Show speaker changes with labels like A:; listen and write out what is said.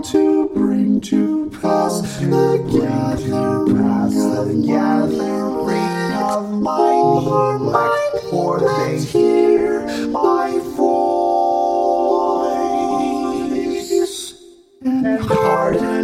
A: to bring to pass the gathering, of my her mind, for they hear my voice and harden.